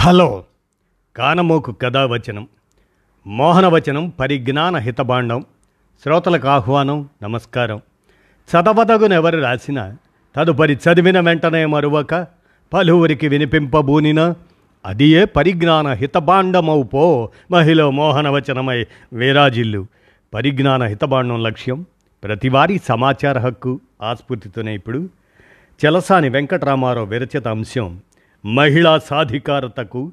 Hello. కానమోకు కథావచనం మోహనవచనం పరిజ్ఞాన హితబాండం శ్రోతలకు ఆహ్వానం నమస్కారం. చదవదగునెవరు రాసిన తదుపరి చదివిన వెంటనే మరువక పలువురికి వినిపింపబూనిన అదియే పరిజ్ఞాన హితభాండమవు పో మహిళ మోహనవచనమై వీరాజిల్లు. పరిజ్ఞాన హితబాండం లక్ష్యం ప్రతివారీ సమాచార హక్కు ఆస్ఫూర్తితోనే ఇప్పుడు. చలసాని వెంకటరామారావు విరచిత అంశం మహిళా సాధికారతకు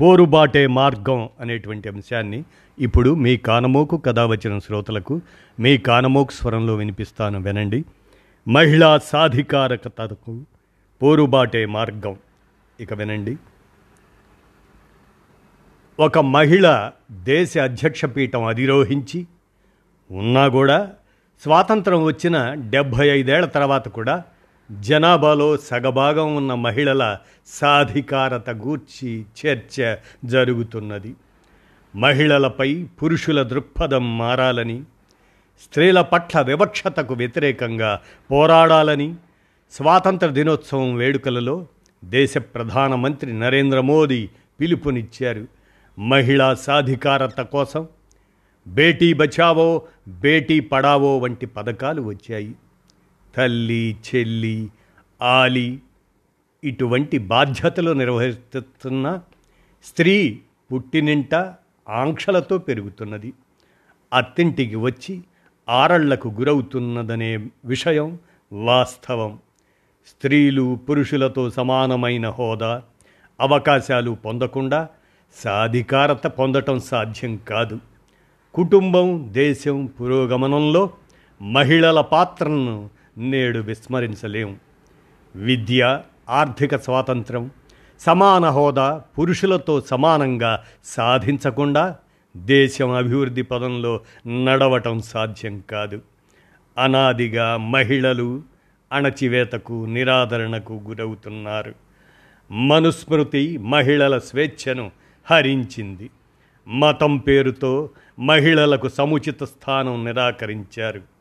పోరుబాటే మార్గం అనేటువంటి అంశాన్ని ఇప్పుడు మీ కానమోకు కథ వచ్చిన శ్రోతలకు మీ కానమోకు స్వరంలో వినిపిస్తాను వినండి. మహిళా సాధికారకతకు పోరుబాటే మార్గం. ఇక వినండి. ఒక మహిళ దేశ అధ్యక్ష పీఠం అధిరోహించి ఉన్నా కూడా స్వాతంత్రం వచ్చిన డెబ్భై ఐదేళ్ళ తర్వాత కూడా జనాభాలో సగభాగం ఉన్న మహిళల సాధికారత గూర్చి చర్చ జరుగుతున్నది. మహిళలపై పురుషుల దృక్పథం మారాలని స్త్రీల పట్ల వివక్షతకు వ్యతిరేకంగా పోరాడాలని స్వాతంత్ర దినోత్సవం వేడుకలలో దేశ ప్రధానమంత్రి నరేంద్ర మోదీ పిలుపునిచ్చారు. మహిళా సాధికారత కోసం బేటీ బచావో బేటీ పడావో వంటి పథకాలు వచ్చాయి. తల్లి చెల్లి ఆలి ఇటువంటి బాధ్యతలు నిర్వహిస్తున్న స్త్రీ పుట్టినింట ఆంక్షలతో పెరుగుతున్నది. అత్తింటికి వచ్చి ఆరళ్ళకు గురవుతున్నదనే విషయం వాస్తవం. స్త్రీలు పురుషులతో సమానమైన హోదా అవకాశాలు పొందకుండా సాధికారత పొందటం సాధ్యం కాదు. కుటుంబం దేశం పురోగమనంలో మహిళల పాత్రను నేడు విస్మరించలేం. విద్య ఆర్థిక స్వాతంత్రం సమాన హోదా పురుషులతో సమానంగా సాధించకుండా దేశం అభివృద్ధి పదంలో నడవటం సాధ్యం కాదు. అనాదిగా మహిళలు అణచివేతకు నిరాదరణకు గురవుతున్నారు. మనుస్మృతి మహిళల స్వేచ్ఛను హరించింది. మతం పేరుతో మహిళలకు సముచిత స్థానం నిరాకరించారు.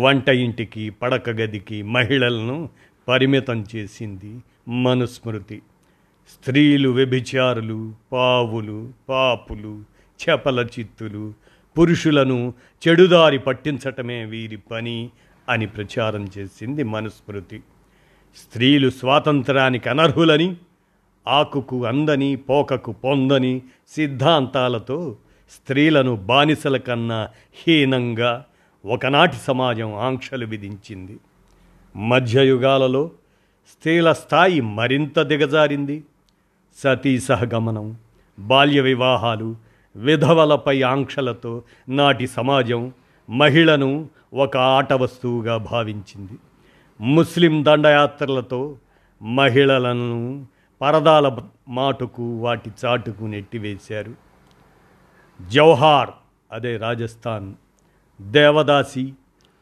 వంట ఇంటికి పడక గదికి మహిళలను పరిమితం చేసింది మనుస్మృతి. స్త్రీలు వ్యభిచారులు పావులు పాపులు చపల చిత్తులు పురుషులను చెడుదారి పట్టించటమే వీరి పని అని ప్రచారం చేసింది మనుస్మృతి. స్త్రీలు స్వాతంత్రానికి అనర్హులని ఆకుకు అందని పోకకు పొందని సిద్ధాంతాలతో స్త్రీలను బానిసల కన్నా హీనంగా ఒకనాటి సమాజం ఆంక్షలు విధించింది. మధ్యయుగాలలో స్త్రీల స్థాయి మరింత దిగజారింది. సతీ సహగమనం బాల్య వివాహాలు విధవలపై ఆంక్షలతో నాటి సమాజం మహిళను ఒక ఆట వస్తువుగా భావించింది. ముస్లిం దండయాత్రలతో మహిళలను పరదాల మాటుకు వాటి చాటుకు నెట్టివేశారు. జౌహార్ అదే రాజస్థాన్. దేవదాసి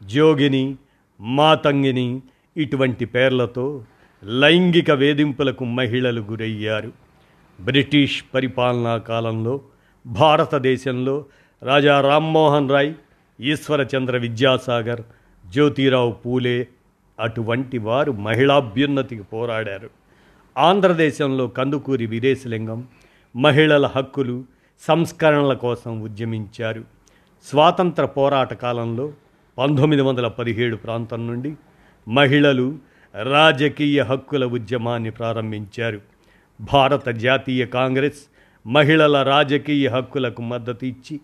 జోగిని మాతంగిని ఇటువంటి పేర్లతో లైంగిక వేధింపులకు మహిళలు గురయ్యారు. బ్రిటిష్ పరిపాలనా కాలంలో భారతదేశంలో రాజా రామ్మోహన్ రాయ్ ఈశ్వరచంద్ర విద్యాసాగర్ జ్యోతిరావు పూలే అటువంటి వారు మహిళాభ్యున్నతికి పోరాడారు. ఆంధ్రదేశంలో కందుకూరి వీరేశలింగం మహిళల హక్కులు సంస్కరణల కోసం ఉద్యమించారు. స్వాతంత్ర పోరాట కాలంలో పంతొమ్మిది వందల పదిహేడు ప్రాంతం నుండి మహిళలు రాజకీయ హక్కుల ఉద్యమాన్ని ప్రారంభించారు. భారత జాతీయ కాంగ్రెస్ మహిళల రాజకీయ హక్కులకు మద్దతు ఇచ్చి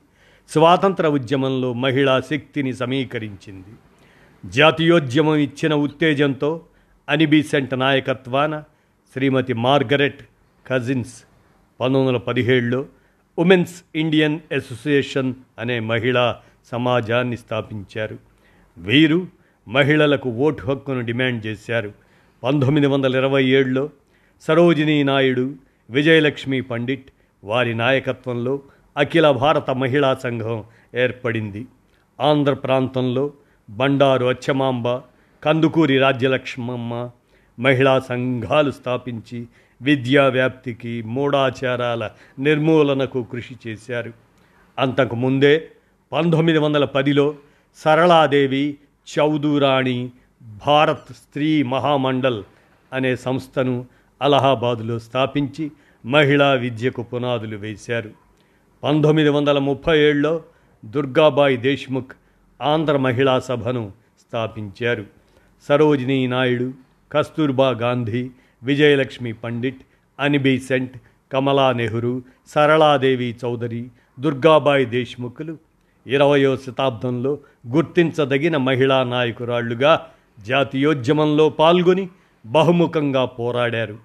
స్వాతంత్ర ఉద్యమంలో మహిళా శక్తిని సమీకరించింది. జాతీయోద్యమం ఇచ్చిన ఉత్తేజంతో అనిబీసెంట్ నాయకత్వాన శ్రీమతి మార్గరెట్ కజిన్స్ పంతొమ్మిది వందల పదిహేడులో ఉమెన్స్ ఇండియన్ అసోసియేషన్ అనే మహిళా సమాజాన్ని స్థాపించారు. వీరు మహిళలకు ఓటు హక్కును డిమాండ్ చేశారు. పంతొమ్మిది వందల ఇరవై ఏడులో సరోజినీ నాయుడు విజయలక్ష్మి పండిట్ వారి నాయకత్వంలో అఖిల భారత మహిళా సంఘం ఏర్పడింది. ఆంధ్ర ప్రాంతంలో బండారు అచ్చమాంబ కందుకూరి రాజ్యలక్ష్మమ్మ మహిళా సంఘాలు స్థాపించి విద్యా వ్యాప్తికి మూఢాచారాల నిర్మూలనకు కృషి చేశారు. అంతకుముందే పంతొమ్మిది వందల పదిలో సరళాదేవి చౌదూరాణి భారత్ స్త్రీ మహామండల్ అనే సంస్థను అలహాబాదులో స్థాపించి మహిళా విద్యకు పునాదులు వేశారు. పంతొమ్మిది వందల ముప్పై ఏడులో దుర్గాబాయి దేశ్ముఖ్ ఆంధ్ర మహిళా సభను స్థాపించారు. సరోజినీ నాయుడు కస్తూర్బా గాంధీ విజయలక్ష్మి పండిట్ అనిబీసెంట్ కమలా నెహ్రూ సరళాదేవి చౌదరి దుర్గాబాయి దేశ్ముఖులు. ఇరవయో శతాబ్దంలో గుర్తించదగిన మహిళా నాయకురాళ్ళుగా జాతీయోద్యమంలో పాల్గొని బహుముఖంగా పోరాడారు.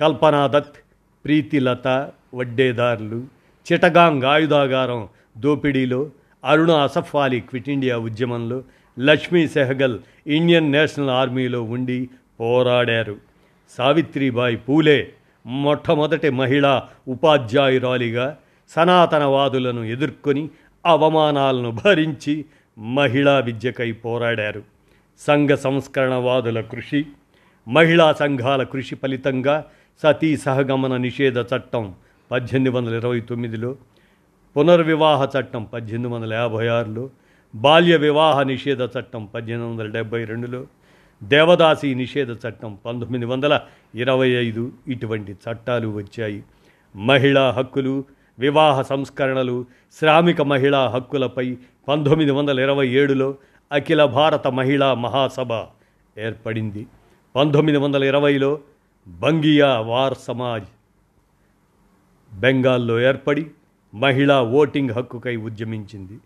కల్పనా దత్ ప్రీతిలత వడ్డేదారులు. చిటగాంగ్ ఆయుధాగారం దోపిడీలో అరుణ అసఫ్ అలీ క్విట్ ఇండియా ఉద్యమంలో లక్ష్మీ సెహగల్ ఇండియన్ నేషనల్ ఆర్మీలో ఉండి పోరాడారు. సావిత్రిబాయి పూలే మొట్టమొదటి మహిళా ఉపాధ్యాయురాలిగా సనాతనవాదులను ఎదుర్కొని అవమానాలను భరించి మహిళా విద్యకై పోరాడారు. సంఘ సంస్కరణవాదుల కృషి మహిళా సంఘాల కృషి ఫలితంగా సతీ సహగమన నిషేధ చట్టం పద్దెనిమిది వందల ఇరవై తొమ్మిదిలో పునర్వివాహ చట్టం పద్దెనిమిది వందల యాభై ఆరులో బాల్య వివాహ నిషేధ చట్టం పద్దెనిమిది వందల డెబ్బై రెండులో దేవదాసి నిషేధ చట్టం పంతొమ్మిది వందల ఇరవై ఐదు ఇటువంటి చట్టాలు వచ్చాయి. మహిళా హక్కులు వివాహ సంస్కరణలు శ్రామిక మహిళా హక్కులపై పంతొమ్మిది వందల ఇరవై ఏడులో అఖిల భారత మహిళా మహాసభ ఏర్పడింది. పంతొమ్మిది వందల ఇరవైలో బంగియా వార్ సమాజ్ బెంగాల్లో ఏర్పడి మహిళా ఓటింగ్ హక్కుకై ఉద్యమించింది.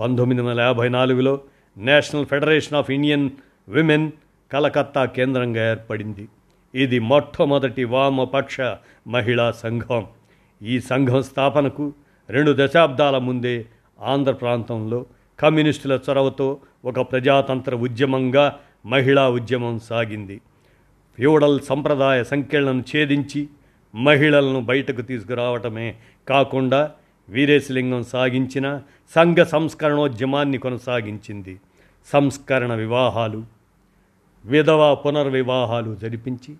పంతొమ్మిది వందల యాభై నాలుగులో national federation of Indian women Calcutta కేంద్రంగా ఏర్పడింది. ఇది మొట్టమొదటి వామపక్ష మహిళా సంఘం. ఈ సంఘం స్థాపనకు రెండు దశాబ్దాల ముందే ఆంధ్ర ప్రాంతంలో కమ్యూనిస్టుల చొరవతో ఒక ప్రజాతంత్ర ఉద్యమంగా మహిళా ఉద్యమం సాగింది. ఫ్యూడల్ సంప్రదాయ సంఖ్యలను ఛేదించి మహిళలను బయటకు తీసుకురావటమే కాకుండా వీరేశలింగం సాగించిన సంఘ సంస్కరణోద్యమాన్ని కొనసాగించింది. సంస్కరణ వివాహాలు విధవా పునర్వివాహాలు జరిపించి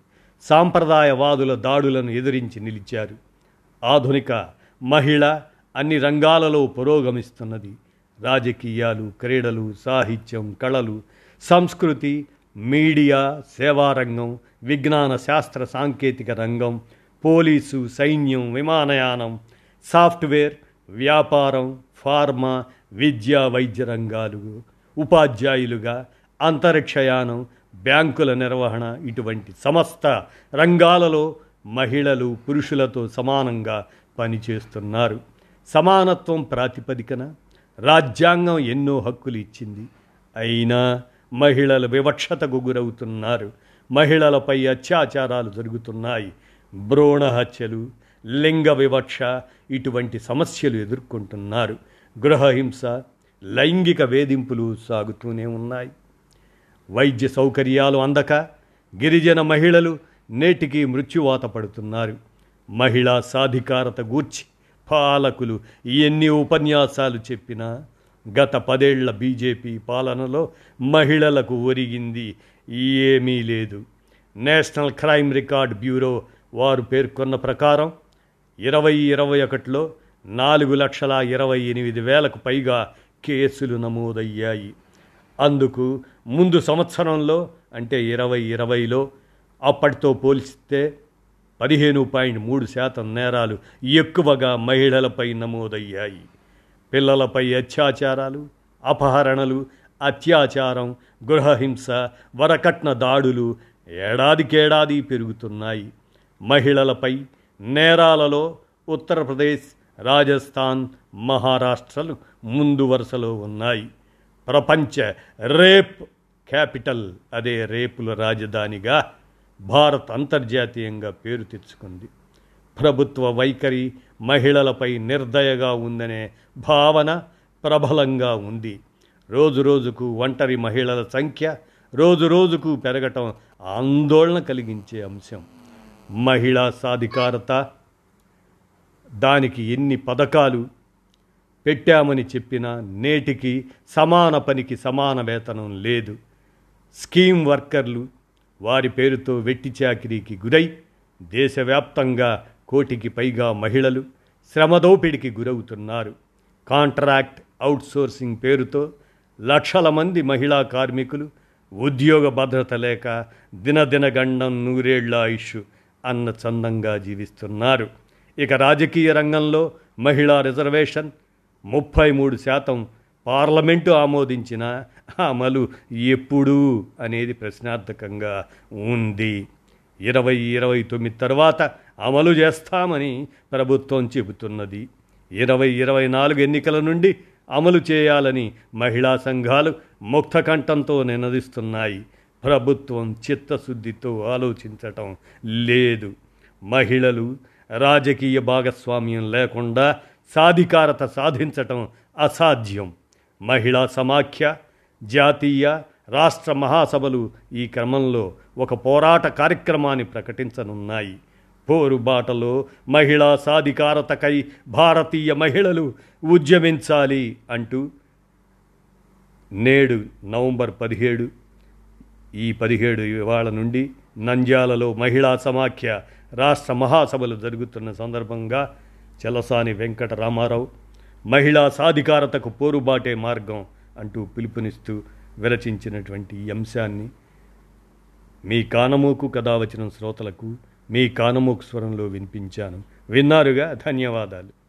సాంప్రదాయవాదుల దాడులను ఎదిరించి నిలిచారు. ఆధునిక మహిళ అన్ని రంగాలలో పురోగమిస్తున్నది. రాజకీయాలు క్రీడలు సాహిత్యం కళలు సంస్కృతి మీడియా సేవారంగం విజ్ఞాన శాస్త్ర సాంకేతిక రంగం పోలీసు సైన్యం విమానయానం సాఫ్ట్వేర్ వ్యాపారం ఫార్మా విద్యా వైద్య రంగాలు ఉపాధ్యాయులుగా అంతరిక్షయానం బ్యాంకుల నిర్వహణ ఇటువంటి సమస్త రంగాలలో మహిళలు పురుషులతో సమానంగా పనిచేస్తున్నారు. సమానత్వం ప్రాతిపదికన రాజ్యాంగం ఎన్నో హక్కులు ఇచ్చింది. అయినా మహిళలు వివక్షతకు గురవుతున్నారు. మహిళలపై అత్యాచారాలు జరుగుతున్నాయి. భ్రూణ హత్యలు లింగ వివక్ష ఇటువంటి సమస్యలు ఎదుర్కొంటున్నారు. గృహహింస లైంగిక వేధింపులు సాగుతూనే ఉన్నాయి. వైద్య సౌకర్యాలు అందక గిరిజన మహిళలు నేటికి మృత్యువాత పడుతున్నారు. మహిళా సాధికారత గూర్చి పాలకులు ఎన్ని ఉపన్యాసాలు చెప్పినా గత పదేళ్ళ బీజేపీ పాలనలో మహిళలకు ఒరిగింది ఏమీ లేదు. నేషనల్ క్రైమ్ రికార్డ్ బ్యూరో వారు పేర్కొన్న ప్రకారం ఇరవై ఇరవై ఒకటిలో నాలుగు లక్షల ఇరవై ఎనిమిది వేలకు పైగా కేసులు నమోదయ్యాయి. అందుకు ముందు సంవత్సరంలో అంటే ఇరవై ఇరవైలో అప్పటితో పోలిస్తే పదిహేను పాయింట్ మూడు శాతం నేరాలు ఎక్కువగా మహిళలపై నమోదయ్యాయి. పిల్లలపై అత్యాచారాలు అపహరణలు అత్యాచారం గృహహింస వరకట్న దాడులు ఏడాదికేడాది పెరుగుతున్నాయి. మహిళలపై నేరాలలో ఉత్తరప్రదేశ్ రాజస్థాన్ మహారాష్ట్రలు ముందు వరుసలో ఉన్నాయి. ప్రపంచ రేప్ క్యాపిటల్ అదే రేపుల రాజధానిగా భారత్ అంతర్జాతీయంగా పేరు తెచ్చుకుంది. ప్రభుత్వ వైఖరి మహిళలపై నిర్దయగా ఉందనే భావన ప్రబలంగా ఉంది. రోజు రోజుకు ఒంటరి మహిళల సంఖ్య రోజు రోజుకు పెరగటం ఆందోళన కలిగించే అంశం. మహిళా సాధికారత దానికి ఎన్ని పథకాలు పెట్టామని చెప్పినా నేటికి సమాన పనికి సమాన వేతనం లేదు. స్కీమ్ వర్కర్లు వారి పేరుతో వెట్టి చాకిరీకి గురై దేశవ్యాప్తంగా కోటికి పైగా మహిళలు శ్రమదోపిడికి గురవుతున్నారు. కాంట్రాక్ట్ అవుట్సోర్సింగ్ పేరుతో లక్షల మంది మహిళా కార్మికులు ఉద్యోగ భద్రత లేక దినదిన గండం నూరేళ్ళ ఆయుష్ అన్న చందంగా జీవిస్తున్నారు. ఇక రాజకీయ రంగంలో మహిళా రిజర్వేషన్ ముప్పై మూడు శాతం పార్లమెంటు ఆమోదించిన అమలు ఎప్పుడు అనేది ప్రశ్నార్థకంగా ఉంది. ఇరవై ఇరవై తొమ్మిది తర్వాత అమలు చేస్తామని ప్రభుత్వం చెబుతున్నది. ఇరవై ఇరవై నాలుగు ఎన్నికల నుండి అమలు చేయాలని మహిళా సంఘాలు ముక్తకంఠంతో నినదిస్తున్నాయి. ప్రభుత్వం చిత్తశుద్ధితో ఆలోచించటం లేదు. మహిళలు రాజకీయ భాగస్వామ్యం లేకుండా సాధికారత సాధించటం అసాధ్యం. మహిళా సమాఖ్య జాతీయ రాష్ట్ర మహాసభలు ఈ క్రమంలో ఒక పోరాట కార్యక్రమాన్ని ప్రకటించనున్నాయి. పోరుబాటలో మహిళా సాధికారతకై భారతీయ మహిళలు ఉద్యమించాలి అంటూ నేడు నవంబర్ పదిహేడు ఈ పదిహేడు ఇవాళ నుండి నంద్యాలలో మహిళా సమాఖ్య రాష్ట్ర మహాసభలు జరుగుతున్న సందర్భంగా చలసాని వెంకట రామారావు మహిళా సాధికారతకు పోరుబాటే మార్గం అంటూ పిలుపునిస్తూ విరచించినటువంటి ఈ అంశాన్ని మీ కానమోకు కథ వచ్చిన శ్రోతలకు మీ కానమోకు స్వరంలో వినిపించాను. విన్నారుగా? ధన్యవాదాలు.